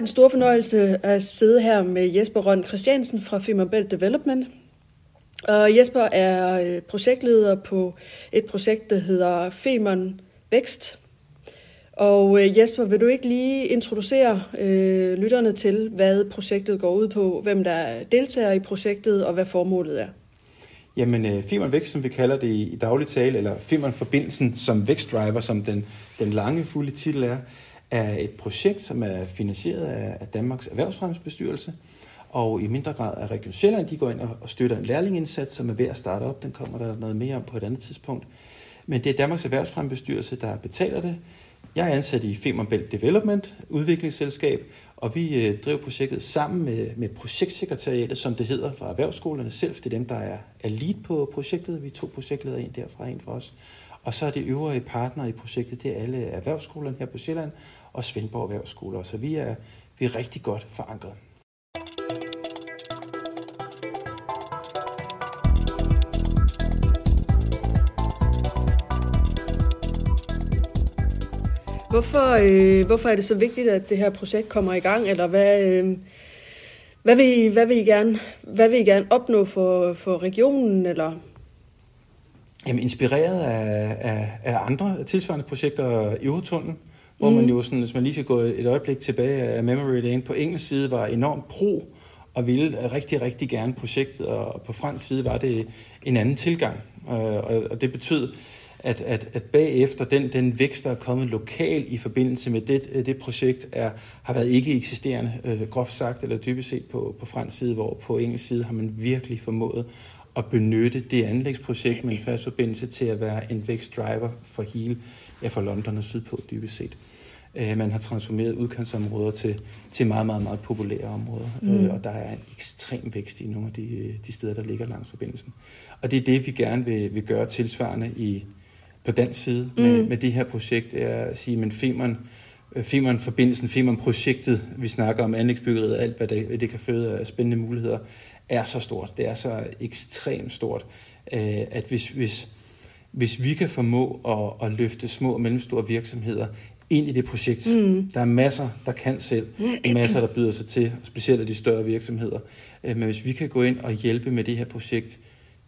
har den store fornøjelse at sidde her med Jesper Røn Christiansen fra Femern Belt Development. Og Jesper er øh, projektleder på et projekt, der hedder Femern Vækst. Og øh, Jesper, vil du ikke lige introducere øh, lytterne til, hvad projektet går ud på, hvem der deltager i projektet og hvad formålet er? Jamen, øh, Femern Vækst, som vi kalder det i, i daglig tale, eller Femern Forbindelsen som vækstdriver, som den, den lange fulde titel er, er et projekt, som er finansieret af, Danmarks Erhvervsfremmesbestyrelse, og i mindre grad af Region Sjælland. De går ind og, støtter en lærlingindsats, som er ved at starte op. Den kommer der noget mere om på et andet tidspunkt. Men det er Danmarks Erhvervsfremmebestyrelse, der betaler det. Jeg er ansat i Femern Belt Development, udviklingsselskab, og vi øh, driver projektet sammen med, med projektsekretariatet, som det hedder, fra erhvervsskolerne selv. Det er dem, der er, er lead på projektet. Vi er to projektledere, en derfra, en fra os. Og så er det øvrige partnere i projektet, det er alle erhvervsskolerne her på Sjælland og Svendborg Erhvervsskoler. Så vi er, vi er rigtig godt forankret. Hvorfor, øh, hvorfor er det så vigtigt, at det her projekt kommer i gang, eller hvad, øh, hvad, vil, I, hvad, vil I gerne, hvad vil I gerne opnå for, for regionen, eller Jamen, inspireret af, af, af andre tilsvarende projekter i Eurotunnelen, hvor mm. man jo, sådan, hvis man lige skal gå et øjeblik tilbage af Memory Lane, på engelsk side var enormt pro og ville rigtig, rigtig gerne projektet, og på fransk side var det en anden tilgang. Og, og det betød, at, at, at bagefter den, den vækst, der er kommet lokal i forbindelse med det, det projekt, er, har været ikke eksisterende, øh, groft sagt, eller dybest set på, på fransk side, hvor på engelsk side har man virkelig formået at benytte det anlægsprojekt med en fast forbindelse til at være en vækstdriver for hele, ja, for London og sydpå dybest set. Øh, man har transformeret udkantsområder til, til meget, meget, meget populære områder, mm. øh, og der er en ekstrem vækst i nogle af de, de steder, der ligger langs forbindelsen. Og det er det, vi gerne vil, vil gøre tilsvarende i, på den side mm. med, med det her projekt, er at sige, men Femern, øh, Femern-forbindelsen, Femern-projektet, vi snakker om anlægsbyggeriet og alt, hvad det, hvad det kan føde af spændende muligheder, er så stort. Det er så ekstremt stort, øh, at hvis, hvis, hvis vi kan formå at, at løfte små og mellemstore virksomheder ind i det projekt. Mm. Der er masser, der kan selv, masser, der byder sig til, specielt af de større virksomheder. Øh, men hvis vi kan gå ind og hjælpe med det her projekt,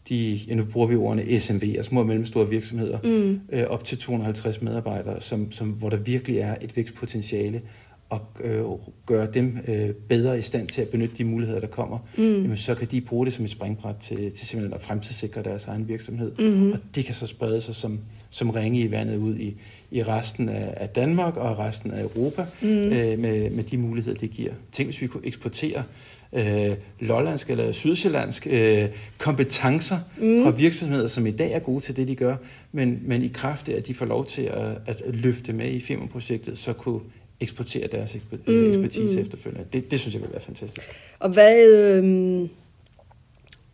de, ja, nu bruger vi ordene SMV, altså små og mellemstore virksomheder, mm. øh, op til 250 medarbejdere, som, som, hvor der virkelig er et vækstpotentiale, og øh, gøre dem øh, bedre i stand til at benytte de muligheder, der kommer, mm. jamen, så kan de bruge det som et springbræt til, til simpelthen at fremtidssikre deres egen virksomhed. Mm-hmm. Og det kan så sprede sig som, som ringe i vandet ud i, i resten af, af Danmark og resten af Europa mm. øh, med, med de muligheder, det giver. Tænk, hvis vi kunne eksportere øh, lollandsk eller sydsjællandsk øh, kompetencer mm. fra virksomheder, som i dag er gode til det, de gør, men, men i kraft af, at de får lov til at, at løfte med i firmaprojektet, så kunne eksportere deres mm, ekspertise mm. efterfølgende. Det, det synes jeg vil være fantastisk. Og hvad, øh,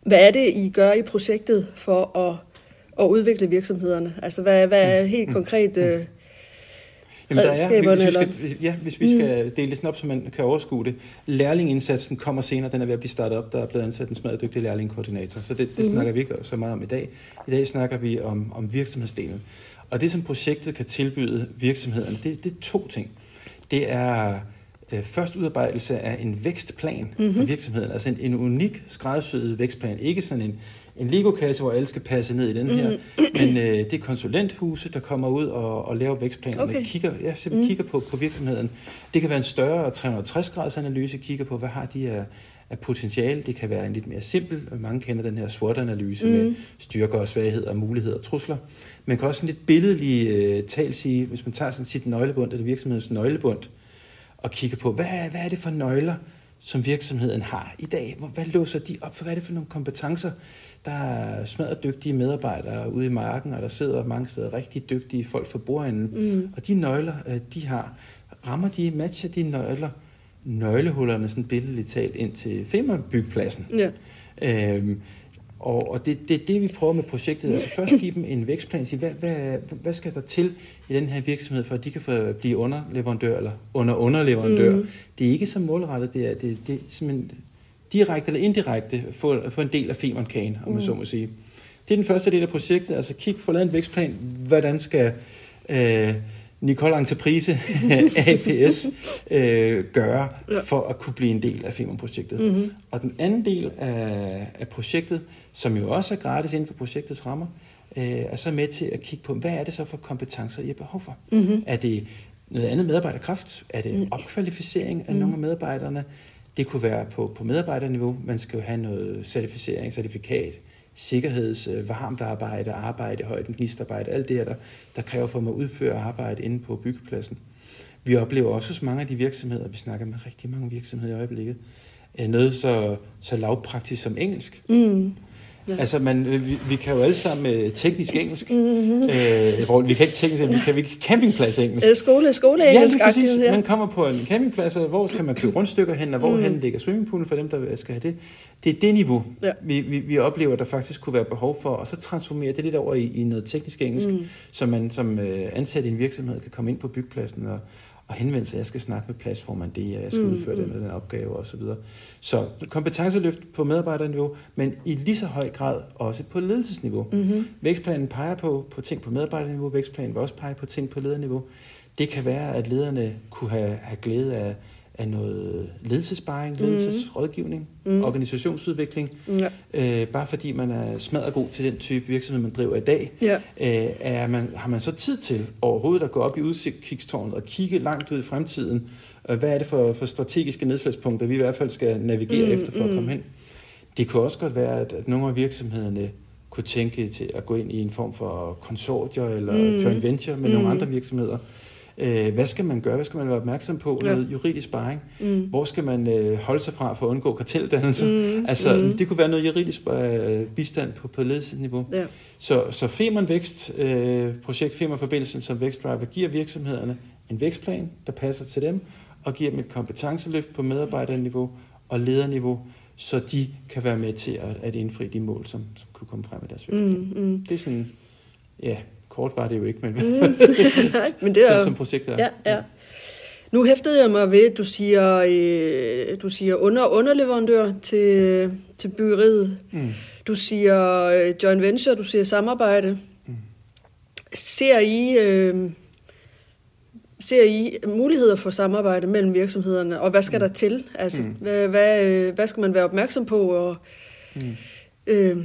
hvad er det, I gør i projektet for at, at udvikle virksomhederne? Altså, hvad, hvad er mm, helt mm. konkret... Øh, Jamen, der er, hvis, vi skal, ja, hvis vi skal mm. dele det op, så man kan overskue det. Lærlingindsatsen kommer senere, den er ved at blive startet op. Der er blevet ansat en smadret dygtig lærlingkoordinator, så det, det mm. snakker vi ikke så meget om i dag. I dag snakker vi om, om virksomhedsdelen. Og det, som projektet kan tilbyde virksomhederne, det, det er to ting det er øh, først udarbejdelse af en vækstplan mm-hmm. for mhm. virksomheden. Altså en, en unik skræddersyet vækstplan. Ikke sådan en, en Lego-kasse, hvor alle skal passe ned i den her, mm-hmm. men øh, det er konsulenthuse, der kommer ud og, og laver vækstplaner. Okay. Kigger, ja, mm. kigger på, på virksomheden. Det kan være en større 360-graders analyse, kigger på, hvad har de af, af potentiale. Det kan være en lidt mere simpel, mange kender den her SWOT-analyse mm. med styrker og svagheder, muligheder og trusler. Man kan også en lidt billedlig øh, tal sige, hvis man tager sådan sit nøglebund, eller virksomhedens nøglebund, og kigger på, hvad, hvad er det for nøgler, som virksomheden har i dag? Hvad låser de op for? Hvad er det for nogle kompetencer? Der er smadret dygtige medarbejdere ude i marken, og der sidder mange steder rigtig dygtige folk for bordenden. Mm. Og de nøgler, øh, de har, rammer de, matcher de nøgler, nøglehullerne sådan billedligt talt ind til Femmerbyggepladsen. Ja. Øhm, og, og det er det, det, vi prøver med projektet. Altså først give dem en vækstplan. Sige, hvad, hvad, hvad skal der til i den her virksomhed, for at de kan få, blive underleverandør eller under-underleverandør? Mm. Det er ikke så målrettet. Det er, det, det er simpelthen direkte eller indirekte få, få en del af femerkagen, om man mm. så må sige. Det er den første del af projektet. Altså kig, få lavet en vækstplan. Hvordan skal... Øh, Nicole Entreprise APS øh, gøre for at kunne blive en del af Femern-projektet. Mm-hmm. Og den anden del af, af projektet, som jo også er gratis inden for projektets rammer, øh, er så med til at kigge på, hvad er det så for kompetencer, I har behov for? Mm-hmm. Er det noget andet medarbejderkraft? Er det mm. opkvalificering af mm. nogle af medarbejderne? Det kunne være på, på medarbejderniveau. Man skal jo have noget certificering, certifikat, sikkerheds, øh, varmt arbejde, arbejde, højden, gnistarbejde, alt det her, der, der kræver for, at man arbejde inde på byggepladsen. Vi oplever også hos mange af de virksomheder, vi snakker med rigtig mange virksomheder i øjeblikket, øh, noget så, så lavpraktisk som engelsk. Mm. Ja. Altså, man, øh, vi, vi kan jo alle sammen uh, teknisk engelsk. Mm-hmm. Øh, hvor, vi kan ikke teknisk vi kan, vi kan campingplads engelsk. Øh, skole, skole engelsk. Ja, præcis. Ja. Man kommer på en campingplads, og hvor kan man købe rundstykker hen, og hvor mm. hen ligger swimmingpoolen for dem, der skal have det. Det er det niveau, ja. vi, vi, vi oplever, der faktisk kunne være behov for, og så transformere det lidt over i, i noget teknisk engelsk, mm. så man som uh, ansat i en virksomhed kan komme ind på byggepladsen og, og henvende sig, jeg skal snakke med pladsformand, det jeg skal mm, udføre mm. den, den opgave osv. Så, videre. så kompetenceløft på medarbejderniveau, men i lige så høj grad også på ledelsesniveau. Mm-hmm. Vækstplanen peger på, på ting på medarbejderniveau, vækstplanen vil også pege på ting på lederniveau. Det kan være, at lederne kunne have, have glæde af af noget ledelsesparing, mhm. ledelsesrådgivning, mm. organisationsudvikling. Ja. Øh, bare fordi man er smadret god til den type virksomhed, man driver i dag, ja. øh, er man, har man så tid til overhovedet at gå op i udsigtstårnet og kigge langt ud i fremtiden. Øh, hvad er det for, for strategiske nedslagspunkter, vi i hvert fald skal navigere mm. efter for at komme hen? Det kunne også godt være, at, at nogle af virksomhederne kunne tænke til at gå ind i en form for konsortier eller mm. joint venture med mm. nogle andre virksomheder, Øh, hvad skal man gøre? Hvad skal man være opmærksom på? Ja. Noget juridisk sparring. Mm. Hvor skal man øh, holde sig fra for at undgå karteldannelse? Mm. Altså, mm. det kunne være noget juridisk øh, bistand på, på ledelsesniveau. Ja. Så, så Femern Vækst, øh, projekt Femern Forbindelsen som vækstdriver, giver virksomhederne en vækstplan, der passer til dem, og giver dem et kompetenceløft på medarbejderniveau og lederniveau, så de kan være med til at, at indfri de mål, som, som kunne komme frem i deres vækstplan. Mm, mm. Det er sådan, ja, kort var det jo ikke, men, mm. men det er, som, som projektet er. Ja, ja. Nu hæftede jeg mig ved, at du siger, øh, du siger under underleverandør til, til byggeriet. Mm. Du siger øh, joint venture, du siger samarbejde. Mm. Ser I... Øh, ser I muligheder for samarbejde mellem virksomhederne, og hvad skal mm. der til? Altså, mm. hvad, hvad, øh, hvad skal man være opmærksom på? Og, mm. øh,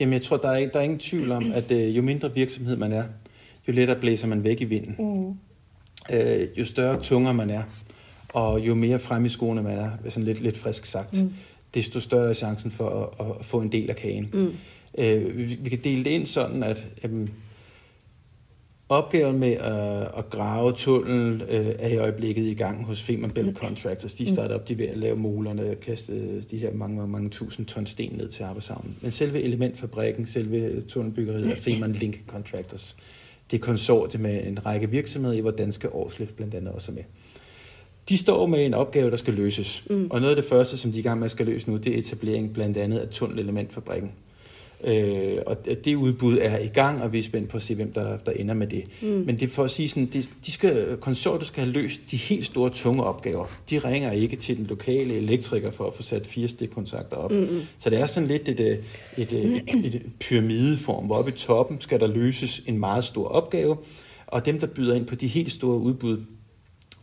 Jamen, jeg tror, der er, der er ingen tvivl om, at øh, jo mindre virksomhed man er, jo lettere blæser man væk i vinden. Mm. Øh, jo større tunger man er, og jo mere frem i skoene man er, sådan lidt, lidt frisk sagt, mm. desto større er chancen for at, at få en del af kagen. Mm. Øh, vi, vi kan dele det ind sådan, at øh, Opgaven med at, at grave tunnel øh, er i øjeblikket i gang hos Femern Belt Contractors. De starter op, de ved at lave molerne og kaste de her mange, mange, mange tusind ton sten ned til arbejdshavnen. Men selve elementfabrikken, selve tunnelbyggeriet er Femern Link Contractors. Det er konsortiet med en række virksomheder, i hvor danske årsløft blandt andet også er med. De står med en opgave, der skal løses. Mm. Og noget af det første, som de er i gang med skal løse nu, det er etablering blandt andet af tunnelelementfabrikken. Øh, og det udbud er i gang, og vi er spændt på at se, hvem der, der ender med det. Mm. Men det er for at sige sådan, de, de skal, konsortiet skal have løst de helt store, tunge opgaver. De ringer ikke til den lokale elektriker for at få sat fire stikkontakter op. Mm. Så det er sådan lidt et, et, et, et, et pyramideform, hvor oppe i toppen skal der løses en meget stor opgave, og dem, der byder ind på de helt store udbud,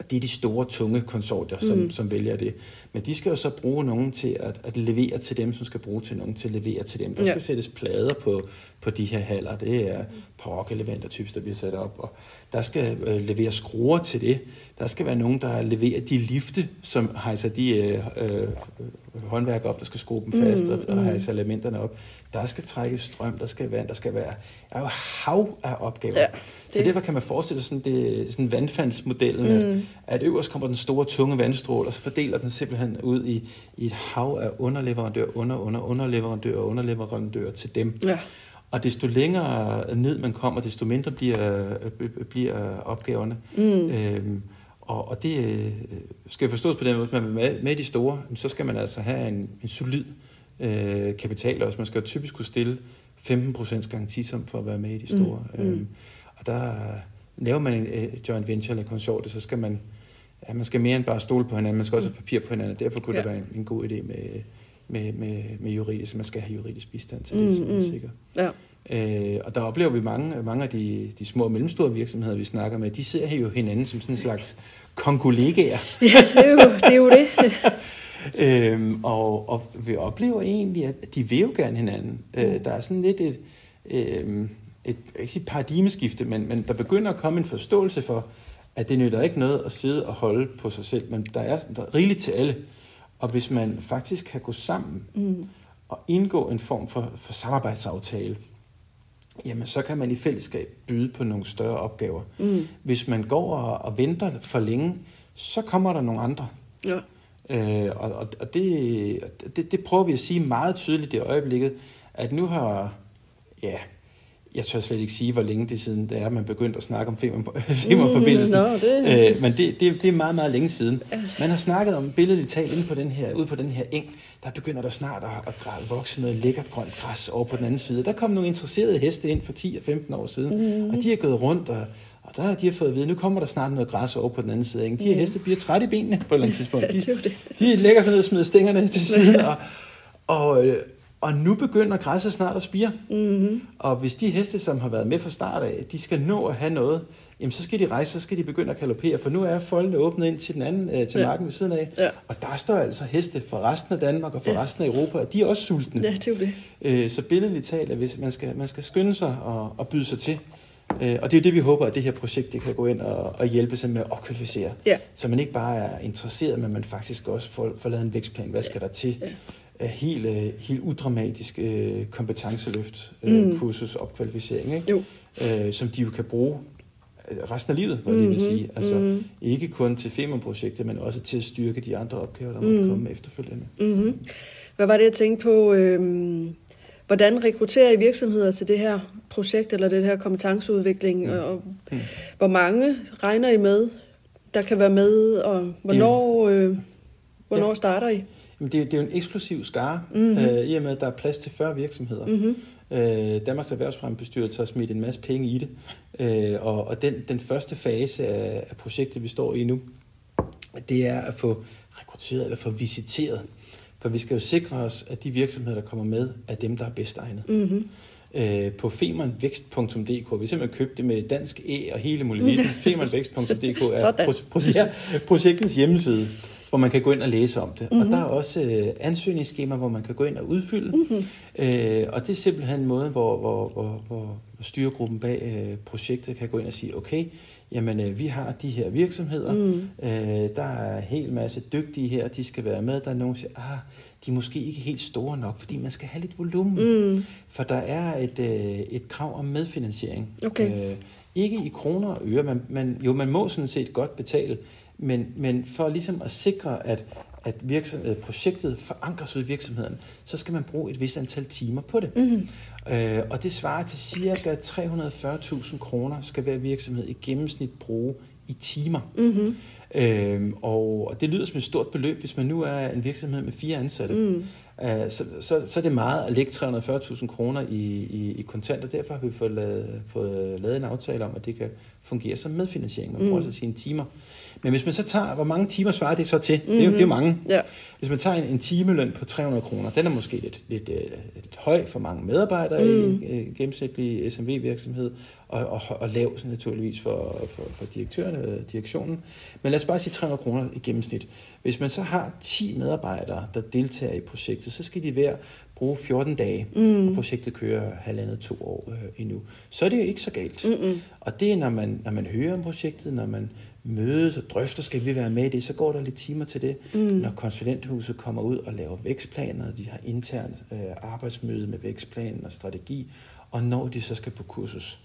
det er de store, tunge konsortier, som, mm. som vælger det. Men de skal jo så bruge nogen til at, at levere til dem, som skal bruge til nogen til at levere til dem. Der skal ja. sættes plader på, på de her haller. Det er parok-elementer typisk, der bliver sat op. Og der skal øh, levere skruer til det. Der skal være nogen, der leverer de lifte, som hejser de øh, øh, håndværk op, der skal skrue dem fast mm, og, og mm. hejser elementerne op. Der skal trækkes strøm, der skal vand, der skal være er jo hav af opgaver. Ja, det. Så derfor kan man forestille sig sådan, det, sådan vandfaldsmodellen, mm. at, at øverst kommer den store, tunge vandstråle, og så fordeler den simpelthen ud i, i et hav af underleverandør, under, under, underleverandør og underleverandør til dem. Ja. Og desto længere ned man kommer, desto mindre bliver, bliver opgaverne. Mm. Øhm, og, og det øh, skal forstås på den måde, at man med, med de store, så skal man altså have en, en solid øh, kapital også. Man skal jo typisk kunne stille 15% garantisum for at være med i de mm. store. Mm. Øhm, og der laver man en uh, joint venture eller konsortie, så skal man, ja, man skal mere end bare stole på hinanden, man skal også have papir på hinanden, derfor kunne ja. det være en, en god idé med, med, med, med juridisk, man skal have juridisk bistand til det, mm, så man er mm. sikker. Ja. Øh, og der oplever vi mange, mange af de, de små og mellemstore virksomheder, vi snakker med, de ser jo hinanden som sådan en slags konkollegaer. Ja, det er jo det. Er jo det. øhm, og, og vi oplever egentlig, at de vil jo gerne hinanden. Øh, der er sådan lidt et, øh, et ikke sige paradigmeskifte, men, men der begynder at komme en forståelse for, at det nytter ikke noget at sidde og holde på sig selv, men der er, der er rigeligt til alle. Og hvis man faktisk kan gå sammen mm. og indgå en form for, for samarbejdsaftale, jamen så kan man i fællesskab byde på nogle større opgaver. Mm. Hvis man går og, og venter for længe, så kommer der nogle andre. Ja. Øh, og og det, det, det prøver vi at sige meget tydeligt i øjeblikket, at nu har, ja, jeg tør slet ikke sige, hvor længe det siden det er, man begyndte at snakke om femmerforbindelsen. Mm, no, det... øh, men det, det, det er meget, meget længe siden. Man har snakket om billedligt talt inde på den her, ude på den her eng, der begynder der snart at, at vokse noget lækkert grønt græs over på den anden side. Der kom nogle interesserede heste ind for 10 og 15 år siden, mm. og de er gået rundt, og, og der har de har fået at vide, nu kommer der snart noget græs over på den anden side. Ikke? De her mm. heste bliver trætte i benene på et eller andet tidspunkt. De, de lægger sig ned og smider stængerne til siden, og, og, øh, og nu begynder græsset snart at spire. Mm-hmm. Og hvis de heste, som har været med fra start af, de skal nå at have noget, jamen så skal de rejse, så skal de begynde at galopere, for nu er foldene åbnet ind til den anden, øh, til ja. marken ved siden af. Ja. Og der står altså heste fra resten af Danmark og fra ja. resten af Europa, og de er også sultne. Ja, det er det. Øh, så billedligt talt, at hvis man skal, man skal skynde sig og, og byde sig til. Øh, og det er jo det, vi håber, at det her projekt det kan gå ind og, og hjælpe sig med at opkvalificere. Ja. Så man ikke bare er interesseret, men man faktisk også får, får lavet en vækstplan. Hvad skal ja. der til? Ja er helt, uh, helt udramatisk uh, kompetenceløft, uh, mm. kursus, opkvalificering, ikke? Jo. Uh, som de jo kan bruge resten af livet, hvad mm-hmm. det vil sige. Altså mm-hmm. ikke kun til FEMA-projektet, men også til at styrke de andre opgaver, der mm-hmm. må komme efterfølgende. Mm-hmm. Hvad var det, jeg tænkte på? Øhm, hvordan rekrutterer I virksomheder til det her projekt, eller det her kompetenceudvikling? Mm. Og mm. Hvor mange regner I med, der kan være med, og hvornår, øh, hvornår ja. starter I? Jamen, det, det er jo en eksklusiv skare, mm-hmm. øh, i og med, at der er plads til 40 virksomheder. Mm-hmm. Øh, Danmarks Erhvervsfremmebestyrelse har smidt en masse penge i det, øh, og, og den, den første fase af, af projektet, vi står i nu, det er at få rekrutteret eller få visiteret. For vi skal jo sikre os, at de virksomheder, der kommer med, er dem, der er bedst egnet. Mm-hmm. Øh, på femernvækst.dk, vi simpelthen købt det med dansk E og hele muligheden. femernvækst.dk er pro- pro- projektets hjemmeside hvor man kan gå ind og læse om det. Mm-hmm. Og mhm. der er også øh, ansøgningsskema, hvor man kan gå ind og udfylde. Mm-hmm. Øh, og det er simpelthen en måde, hvor, hvor, hvor, hvor styregruppen bag øh, projektet kan gå ind og sige, okay, jamen øh, vi har de her virksomheder, mm. øh, der er en hel masse dygtige her, de skal være med. Der er nogen, der siger, ah, de er måske ikke helt store nok, fordi man skal have lidt volumen. Mm. For der er et, øh, et krav om medfinansiering. Okay. Øh, ikke i kroner og øre, men, men jo, man må sådan set godt betale, men, men for ligesom at sikre, at, at virksomhed, projektet forankres ud i virksomheden, så skal man bruge et vist antal timer på det. Mm-hmm. Øh, og det svarer til cirka 340.000 kroner, skal hver virksomhed i gennemsnit bruge i timer. Mm-hmm. Øhm, og det lyder som et stort beløb, hvis man nu er en virksomhed med fire ansatte. Mm. Øh, så, så, så er det meget at lægge 340.000 kroner i, i, i kontanter. Derfor har vi fået lavet, fået lavet en aftale om, at det kan fungere som medfinansiering. Man bruger mm. altså sine timer. Men hvis man så tager, hvor mange timer svarer det så til? Mm-hmm. Det, er jo, det er jo mange. Ja. Hvis man tager en, en timeløn på 300 kroner, den er måske lidt, lidt, lidt, øh, lidt høj for mange medarbejdere mm. i en øh, gennemsnitlig SMV-virksomhed, og, og, og lav naturligvis for, for, for direktørerne, direktionen. Men lad os bare sige 300 kroner i gennemsnit. Hvis man så har 10 medarbejdere, der deltager i projektet, så skal de hver bruge 14 dage, mm. og projektet kører halvandet to år øh, endnu. Så er det jo ikke så galt. Mm-mm. Og det er, når man, når man hører om projektet, når man mødes og drøfter, skal vi være med i det, så går der lidt timer til det. Mm. Når konsulenthuset kommer ud og laver vækstplaner, de har intern øh, arbejdsmøde med vækstplanen og strategi, og når de så skal på kursus.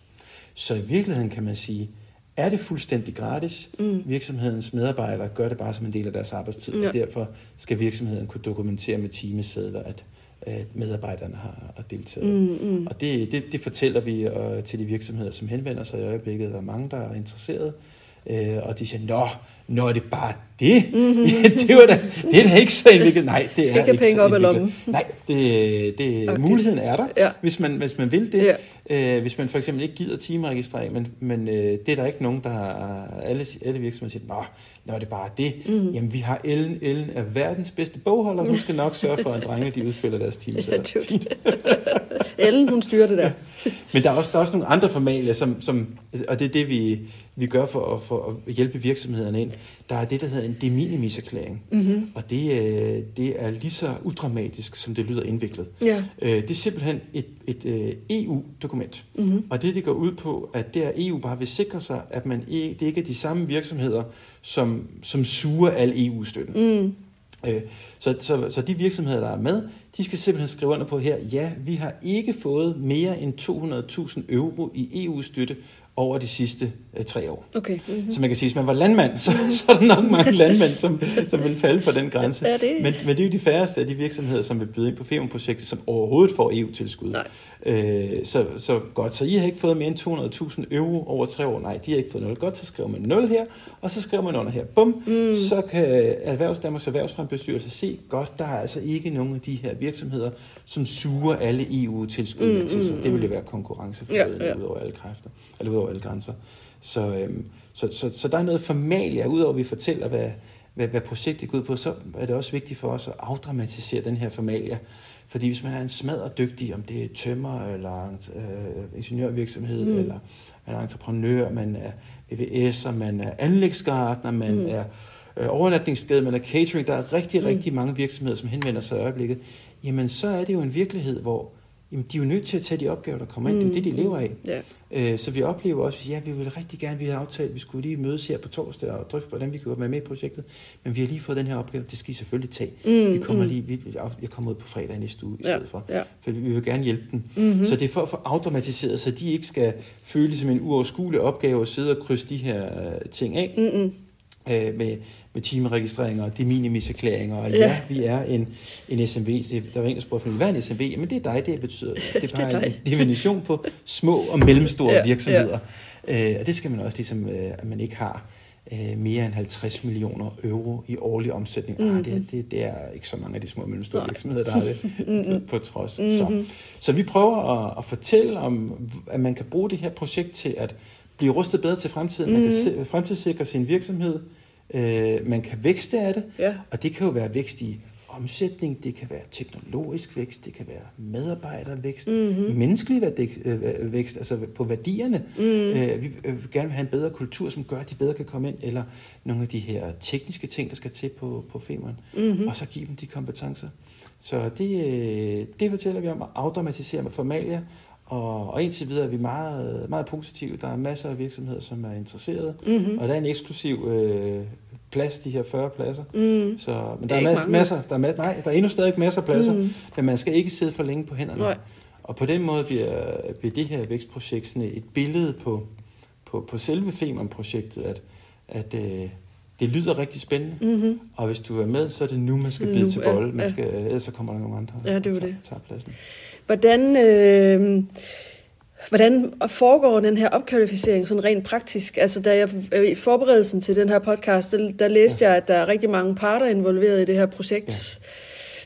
Så i virkeligheden kan man sige, er det fuldstændig gratis. Mm. Virksomhedens medarbejdere gør det bare som en del af deres arbejdstid, ja. og derfor skal virksomheden kunne dokumentere med timesedler, at, at medarbejderne har, deltaget. Mm, mm. Og det, det, det fortæller vi uh, til de virksomheder, som henvender sig i øjeblikket. Der er mange, der er interesseret. Øh, og de siger, nå, nå er det bare det? Mm-hmm. ja, det, var da, det er da ikke så indviklet. Nej, det Skal er ikke penge op i lommen. Nej, det, det, okay. muligheden er der, ja. hvis, man, hvis man vil det. Ja. Øh, hvis man for eksempel ikke gider timeregistrering, men, men øh, det er der ikke nogen, der har, alle, alle virksomheder siger, nå, nå er det bare det. Mm. Jamen, vi har Ellen. Ellen er verdens bedste bogholder. Hun skal nok sørge for, at drengene de udfylder deres timer. Ja, Ellen, hun styrer det der. Men der er også, der er også nogle andre formalier, som, som, og det er det, vi, vi gør for, for at hjælpe virksomhederne ind. Der er det, der hedder en de minimis erklæring. Mm-hmm. Og det, øh, det er lige så udramatisk, som det lyder indviklet. Ja. Øh, det er simpelthen et, et øh, EU-dokument. Mm-hmm. Og det, det går ud på, at det er EU bare vil sikre sig, at man ikke, det ikke er de samme virksomheder, som, som suger al EU-støtten. Mm. Øh, så, så, så de virksomheder, der er med, de skal simpelthen skrive under på her, ja, vi har ikke fået mere end 200.000 euro i EU-støtte over de sidste øh, tre år. Okay. Mm-hmm. Så man kan sige, hvis man var landmand, så, så er der nok mange landmænd, som, som vil falde for den grænse. Ja, det. Men, men det er jo de færreste af de virksomheder, som vil byde ind på firmaprojektet, som overhovedet får EU-tilskud. Øh, så, så godt, så I har ikke fået mere end 200.000 euro over tre år. Nej, de har ikke fået 0. Godt, så skriver man 0 her, og så skriver man under her. Bum, mm. så kan Erhvervs Danmarks Erhvervsfrembestyrelse se, godt, der er altså ikke nogen af de her virksomheder, som suger alle EU-tilskud mm, til sig. Det vil jo være konkurrenceforvridende ja, ja. ud over alle kræfter, eller ud over alle grænser. Så, øhm, så, så, så der er noget formalia, udover at vi fortæller, hvad, hvad, hvad projektet går ud på, så er det også vigtigt for os at afdramatisere den her formalia. Fordi hvis man er en smadret dygtig, om det er tømmer eller øh, ingeniørvirksomhed, mm. eller man er entreprenør, man er VVS'er, man er anlægsgartner, man mm. er øh, overnatningssted, man er catering, der er rigtig, mm. rigtig mange virksomheder, som henvender sig i øjeblikket, jamen så er det jo en virkelighed, hvor jamen, de er jo nødt til at tage de opgaver, der kommer ind. Mm. Det er det, de lever af. Ja. Øh, så vi oplever også, ja, vi vil rigtig gerne, vi har aftalt, vi skulle lige mødes her på torsdag og drøfte, hvordan vi kan være med i projektet. Men vi har lige fået den her opgave, det skal I selvfølgelig tage. Mm, vi kommer mm. lige, vi, jeg kommer ud på fredag næste uge i stedet ja, for. Ja. For vi vil gerne hjælpe dem. Mm-hmm. Så det er for at få automatiseret, så de ikke skal føle som en uoverskuelig opgave at sidde og krydse de her uh, ting af. Mm-hmm øh, med, med timeregistreringer og de minimiserklæringer. Og ja, ja vi er en, en SMV. Der var en, der spurgte, hvad er en SMV? Men det er dig, det betyder. Det er bare det en definition på små og mellemstore ja, virksomheder. Ja. Øh, og det skal man også ligesom, øh, at man ikke har øh, mere end 50 millioner euro i årlig omsætning. Mm-hmm. Ah, det, mhm. det, det er ikke så mange af de små og mellemstore Nej. virksomheder, der har det mm-hmm. på, trods. Mm-hmm. Så, så vi prøver at, at fortælle om, at man kan bruge det her projekt til at blive rustet bedre til fremtiden. Mm-hmm. Man kan mhm. se, fremtidssikre sin virksomhed, Øh, man kan vækste af det, ja. og det kan jo være vækst i omsætning, det kan være teknologisk vækst, det kan være medarbejdervækst, mm-hmm. menneskelig vækst, altså på værdierne. Mm. Øh, vi vil gerne have en bedre kultur, som gør, at de bedre kan komme ind, eller nogle af de her tekniske ting, der skal til på, på femeren, mm-hmm. og så give dem de kompetencer. Så det, øh, det fortæller vi om at automatisere med formalia, og, og indtil videre er vi meget, meget positive. Der er masser af virksomheder, som er interesserede, mm-hmm. og der er en eksklusiv øh, plads, de her 40 pladser. Mm. Så, men der er, er mas- masser, der er, ma- nej, der er endnu stadig masser af pladser, mm. men man skal ikke sidde for længe på hænderne. Nej. Og på den måde bliver, bliver det her vækstprojekt sådan et billede på, på, på selve Femern-projektet, at, at øh, det lyder rigtig spændende, mm-hmm. og hvis du er med, så er det nu, man skal bide til bold. Man skal, ja. Ellers så kommer der nogle andre, ja, det der tager, det. tager pladsen. Hvordan, øh, hvordan foregår den her opkvalificering sådan rent praktisk? Altså, da jeg i forberedelsen til den her podcast, der, der læste ja. jeg, at der er rigtig mange parter involveret i det her projekt.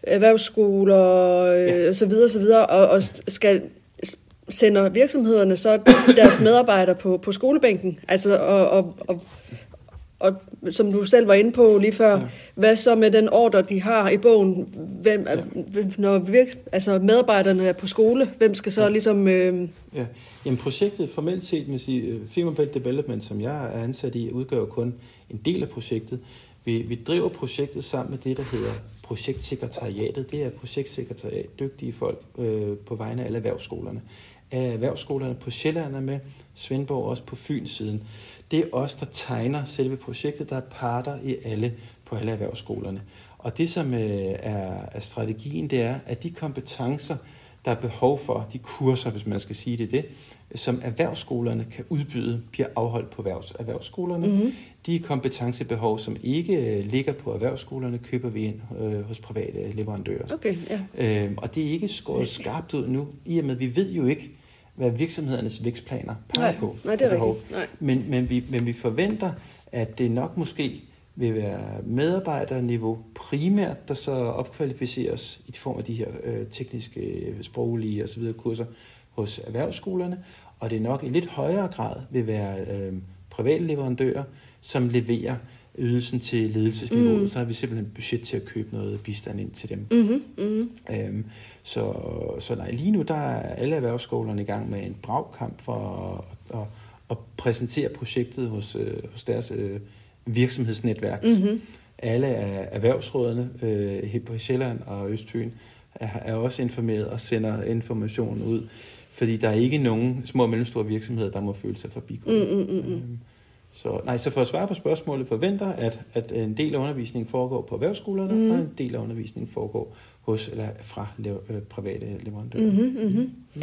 Ja. Erhvervsskoler øh, ja. og så videre, så videre, og, og skal sender virksomhederne så deres medarbejdere på, på skolebænken, altså og, og, og og som du selv var inde på lige før, ja. hvad så med den ordre, de har i bogen? Hvem, ja. Når virk, altså medarbejderne er på skole, hvem skal så ja. ligesom... Øh... Ja. Jamen projektet formelt set med sige, øh, Firma Belt Development, som jeg er ansat i, udgør kun en del af projektet. Vi, vi driver projektet sammen med det, der hedder projektsekretariatet. Det er projektsekretariat, dygtige folk øh, på vegne af alle erhvervsskolerne. Af erhvervsskolerne på Sjælland er med, Svendborg også på Fyns siden det er os, der tegner selve projektet. Der er parter i alle på alle erhvervsskolerne. Og det, som øh, er, er strategien, det er, at de kompetencer, der er behov for, de kurser, hvis man skal sige det, det som erhvervsskolerne kan udbyde, bliver afholdt på erhvervs, erhvervsskolerne. Mm-hmm. De kompetencebehov, som ikke øh, ligger på erhvervsskolerne, køber vi ind øh, hos private leverandører. Okay, ja. øh, og det er ikke skåret skarpt ud nu, i og med, at vi ved jo ikke, hvad virksomhedernes vækstplaner peger nej, på. Nej, det er rigtigt. Nej. Men, men, vi, men vi forventer, at det nok måske vil være medarbejderniveau primært, der så opkvalificeres i form af de her øh, tekniske, sproglige osv. kurser hos erhvervsskolerne, og det nok i lidt højere grad vil være øh, private leverandører, som leverer ydelsen til ledelsesniveau, mm. så har vi simpelthen budget til at købe noget bistand ind til dem. Mm-hmm. Mm-hmm. Øhm, så, så nej, lige nu der er alle erhvervsskolerne i gang med en bragkamp for at, at, at præsentere projektet hos, øh, hos deres øh, virksomhedsnetværk. Mm-hmm. Alle af erhvervsrådene øh, på Sjælland og Østfyn er, er også informeret og sender information ud, fordi der er ikke nogen små og mellemstore virksomheder, der må føle sig forbi. Mm, mm, mm, mm. Øhm, så, nej, så for at svare på spørgsmålet, forventer, at, at en del af undervisningen foregår på erhvervsskolerne, mm. og en del af undervisningen foregår hos eller fra lev, øh, private leverandører. Mm-hmm, mm-hmm. Mm.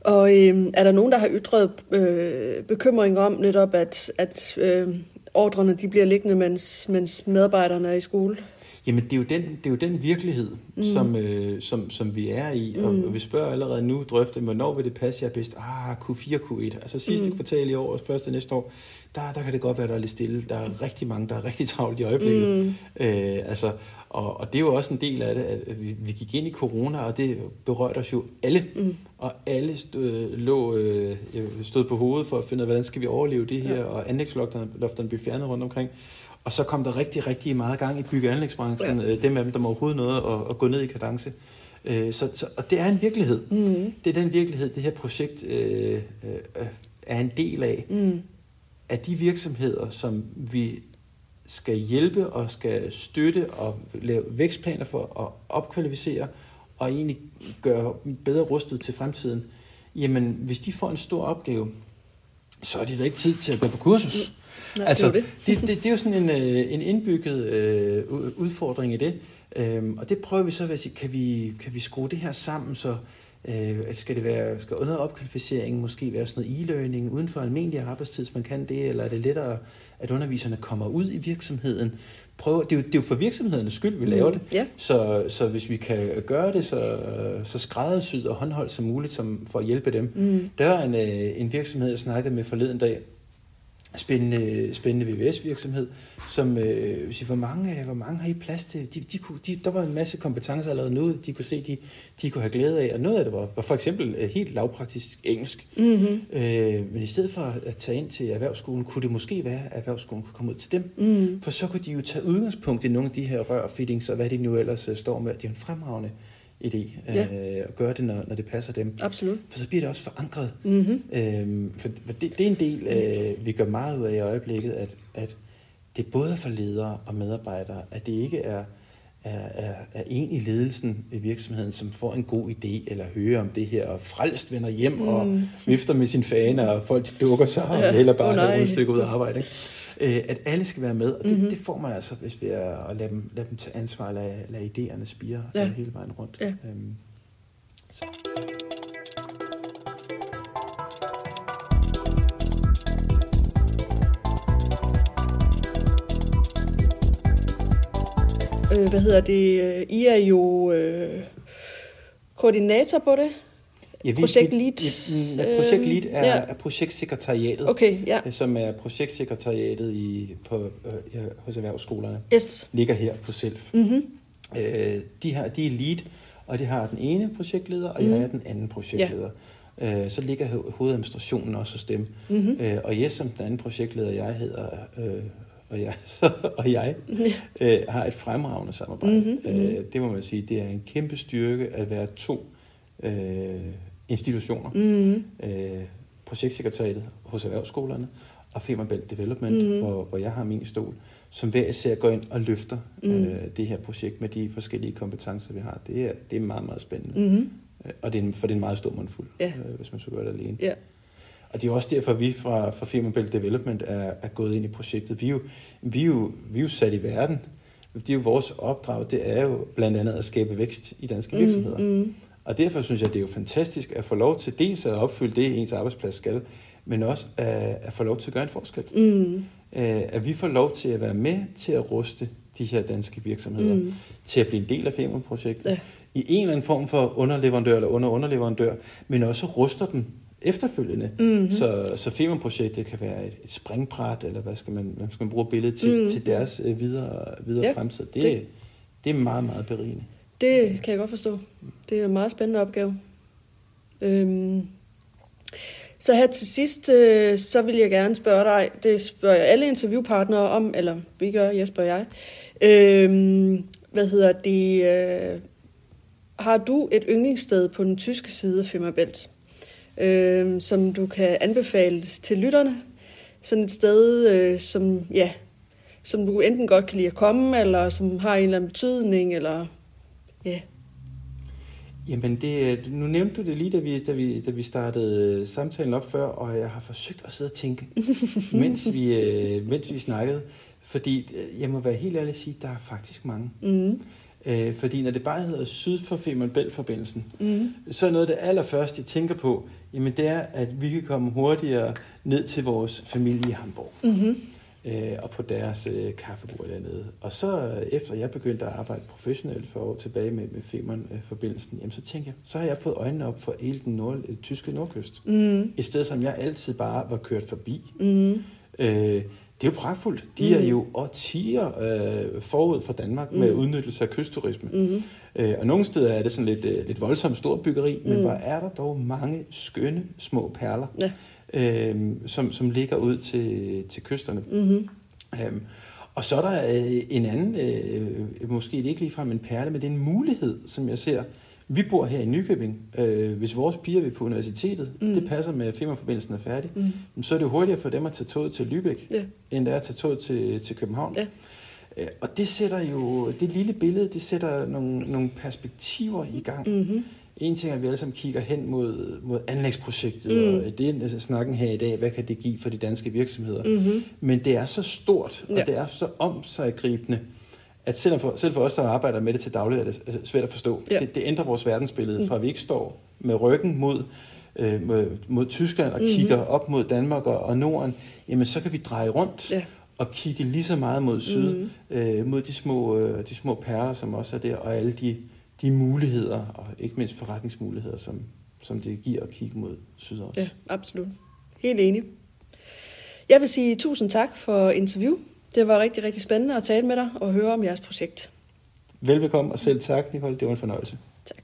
Og øh, er der nogen, der har ytret øh, bekymring om netop, at, at øh, ordrene de bliver liggende, mens, mens medarbejderne er i skole? Jamen, det er jo den, det er jo den virkelighed, mm. som, øh, som, som vi er i. Mm. Og vi spørger allerede nu, drøfte, hvornår vil det passe jer bedst? Ah, Q4, Q1. Altså sidste mm. kvartal i år og første næste år, der, der kan det godt være, der er lidt stille. Der er rigtig mange, der er rigtig travlt i øjeblikket. Mm. Øh, altså, og, og det er jo også en del af det, at vi, vi gik ind i corona, og det berørte os jo alle. Mm. Og alle stod, lå, øh, stod på hovedet for at finde ud af, hvordan skal vi overleve det her, ja. og anlægslofterne blev fjernet rundt omkring. Og så kom der rigtig, rigtig meget gang i bygge- og anlægsbranchen. Ja. Øh, dem af dem, der må overhovedet noget at, at gå ned i kadence. Øh, så, så, og det er en virkelighed. Mm. Det er den virkelighed, det her projekt øh, øh, er en del af. Mm. Af de virksomheder, som vi skal hjælpe og skal støtte og lave vækstplaner for at opkvalificere og egentlig gøre bedre rustet til fremtiden. Jamen, hvis de får en stor opgave, så er det da ikke tid til at gå på kursus. Mm. Nej, altså, det, det. Det, det, det er jo sådan en, øh, en indbygget øh, udfordring i det. Øhm, og det prøver vi så at sige, kan vi, kan vi skrue det her sammen, så øh, skal det være, skal under opkvalificering måske være sådan noget e-learning uden for almindelig arbejdstid, man kan det, eller er det lettere, at underviserne kommer ud i virksomheden? Prøv, det, er jo, det er jo for virksomhedernes skyld, vi laver mm, det. Yeah. Så, så hvis vi kan gøre det så, så skræddersyet og håndholdt som muligt som, for at hjælpe dem. Mm. Der er en, øh, en virksomhed, jeg snakkede med forleden dag, spændende, spændende VVS-virksomhed, som øh, vil sige, hvor mange, hvor mange har I plads til? De, de kunne, de, der var en masse kompetencer allerede nu, de kunne se, de, de kunne have glæde af, og noget af det var, var for eksempel øh, helt lavpraktisk engelsk. Mm-hmm. Øh, men i stedet for at tage ind til erhvervsskolen, kunne det måske være, at erhvervsskolen kunne komme ud til dem, mm. for så kunne de jo tage udgangspunkt i nogle af de her rørfittings, og hvad de nu ellers øh, står med. Det er en fremragende idé ja. øh, at gøre det, når, når det passer dem. Absolut. For så bliver det også forankret. Mm-hmm. Øhm, for det, det er en del, øh, vi gør meget ud af i øjeblikket, at, at det er både for ledere og medarbejdere, at det ikke er, er, er, er en i ledelsen i virksomheden, som får en god idé, eller hører om det her, og frelst vender hjem mm. og vifter med sin fane, og folk dukker sig, og ja. heller bare oh, et stykke ud af arbejde. Ikke? Øh, at alle skal være med, og det, mm-hmm. det får man altså, hvis vi er at lade dem, lade dem tage ansvar, og lade, lade idéerne spire ja. hele vejen rundt. Ja. Øhm, så. Øh, hvad hedder det? I er jo øh, koordinator på det. Ja, vi, projekt Lead. Ja, projekt Lead er, ja. er projektsekretariatet, okay, ja. Øh, som er projektsekretariatet i, på, øh, ja, hos erhvervsskolerne. Yes. Ligger her på SELF. Mm-hmm. Øh, de, har, de er lead, og de har den ene projektleder, og mm-hmm. jeg er den anden projektleder. Ja. Øh, så ligger hovedadministrationen også hos dem. Mm-hmm. Øh, og Jes, som den anden projektleder, jeg hedder, øh, og jeg, og jeg øh, har et fremragende samarbejde. Mm-hmm. Øh, det må man sige, det er en kæmpe styrke at være to øh, institutioner. Mm-hmm. Øh, projektsekretariatet hos erhvervsskolerne og Femmerbælt Development, mm-hmm. hvor, hvor jeg har min stol, som hver især går ind og løfter mm-hmm. øh, det her projekt med de forskellige kompetencer, vi har. Det er, det er meget, meget spændende. Mm-hmm. Og det er, for det er en meget stor mundfuld, ja. øh, hvis man så gør det alene. Ja. Og det er også derfor, at vi fra, fra Femmerbælt Development er, er gået ind i projektet. Vi er, jo, vi, er jo, vi er jo sat i verden. Det er jo vores opdrag, det er jo blandt andet at skabe vækst i danske virksomheder. Mm-hmm. Og derfor synes jeg, det er jo fantastisk at få lov til dels at opfylde det, ens arbejdsplads skal, men også at, at få lov til at gøre en forskel. Mm. At vi får lov til at være med til at ruste de her danske virksomheder mm. til at blive en del af FEMA-projektet ja. i en eller anden form for underleverandør eller under-underleverandør, men også ruster dem efterfølgende. Mm-hmm. Så, så FEMA-projektet kan være et, et springbræt, eller hvad skal man, hvad skal man bruge billedet til, mm. til deres øh, videre, videre ja, fremtid. Det, det. det er meget, meget berigende. Det kan jeg godt forstå. Det er en meget spændende opgave. Øhm, Så her til sidst, øh, så vil jeg gerne spørge dig, det spørger jeg alle interviewpartnere om, eller vi gør, Jesper og jeg. Øhm, hvad hedder det? Øh, har du et yndlingssted på den tyske side af Femmerbælt, øh, som du kan anbefale til lytterne? Sådan et sted, øh, som, ja, som du enten godt kan lide at komme, eller som har en eller anden betydning, eller ja. Jamen, det, nu nævnte du det lige, da vi, da vi, da vi startede samtalen op før, og jeg har forsøgt at sidde og tænke, mens, vi, øh, mens vi snakkede. Fordi øh, jeg må være helt ærlig at sige, at der er faktisk mange. Mm. Øh, fordi når det bare hedder syd for Femern Bælt-forbindelsen, mm. så er noget af det allerførste, jeg tænker på, jamen det er, at vi kan komme hurtigere ned til vores familie i Hamburg. Mm-hmm. Øh, og på deres øh, kaffebord dernede. Og så øh, efter jeg begyndte at arbejde professionelt for år tilbage med, med Femern-forbindelsen, jamen så tænkte jeg, så har jeg fået øjnene op for hele den nord, øh, tyske nordkyst. Mm. Et sted, som jeg altid bare var kørt forbi. Mm. Øh, det er jo pragtfuldt. De mm. er jo årtier øh, forud for Danmark mm. med udnyttelse af kystturisme. Mm. Øh, og nogle steder er det sådan lidt, øh, lidt voldsomt stort byggeri, mm. men hvor er der dog mange skønne små perler, ja. øh, som, som ligger ud til, til kysterne. Mm. Øh, og så er der øh, en anden, øh, måske ikke ligefrem en perle, men det er en mulighed, som jeg ser, vi bor her i Nykøbing. Øh, hvis vores piger vil på universitetet, mm. det passer med, at firmaforbindelsen er færdig, mm. så er det hurtigere for dem at tage toget til Lübeck, ja. end det er at tage toget til, til København. Ja. Øh, og det sætter jo, det lille billede, det sætter nogle, nogle perspektiver i gang. Mm-hmm. En ting er, at vi alle sammen kigger hen mod, mod anlægsprojektet, mm. og det er snakken her i dag, hvad kan det give for de danske virksomheder? Mm-hmm. Men det er så stort, og ja. det er så omsaggribende, at selv for, selv for os, der arbejder med det til daglig, er det svært at forstå. Ja. Det, det ændrer vores verdensbillede, mm. fra at vi ikke står med ryggen mod, øh, mod, mod Tyskland og mm-hmm. kigger op mod Danmark og, og Norden, jamen så kan vi dreje rundt ja. og kigge lige så meget mod syd, mm-hmm. øh, mod de små, øh, de små perler, som også er der, og alle de, de muligheder, og ikke mindst forretningsmuligheder, som, som det giver at kigge mod syd også. Ja, absolut. Helt enig. Jeg vil sige tusind tak for interview. Det var rigtig, rigtig spændende at tale med dig og høre om jeres projekt. Velbekomme og selv tak, Nicole. Det var en fornøjelse. Tak.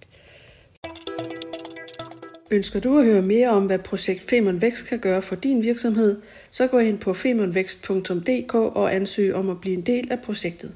Ønsker du at høre mere om, hvad projekt Femern Vækst kan gøre for din virksomhed, så gå ind på femernvækst.dk og ansøg om at blive en del af projektet.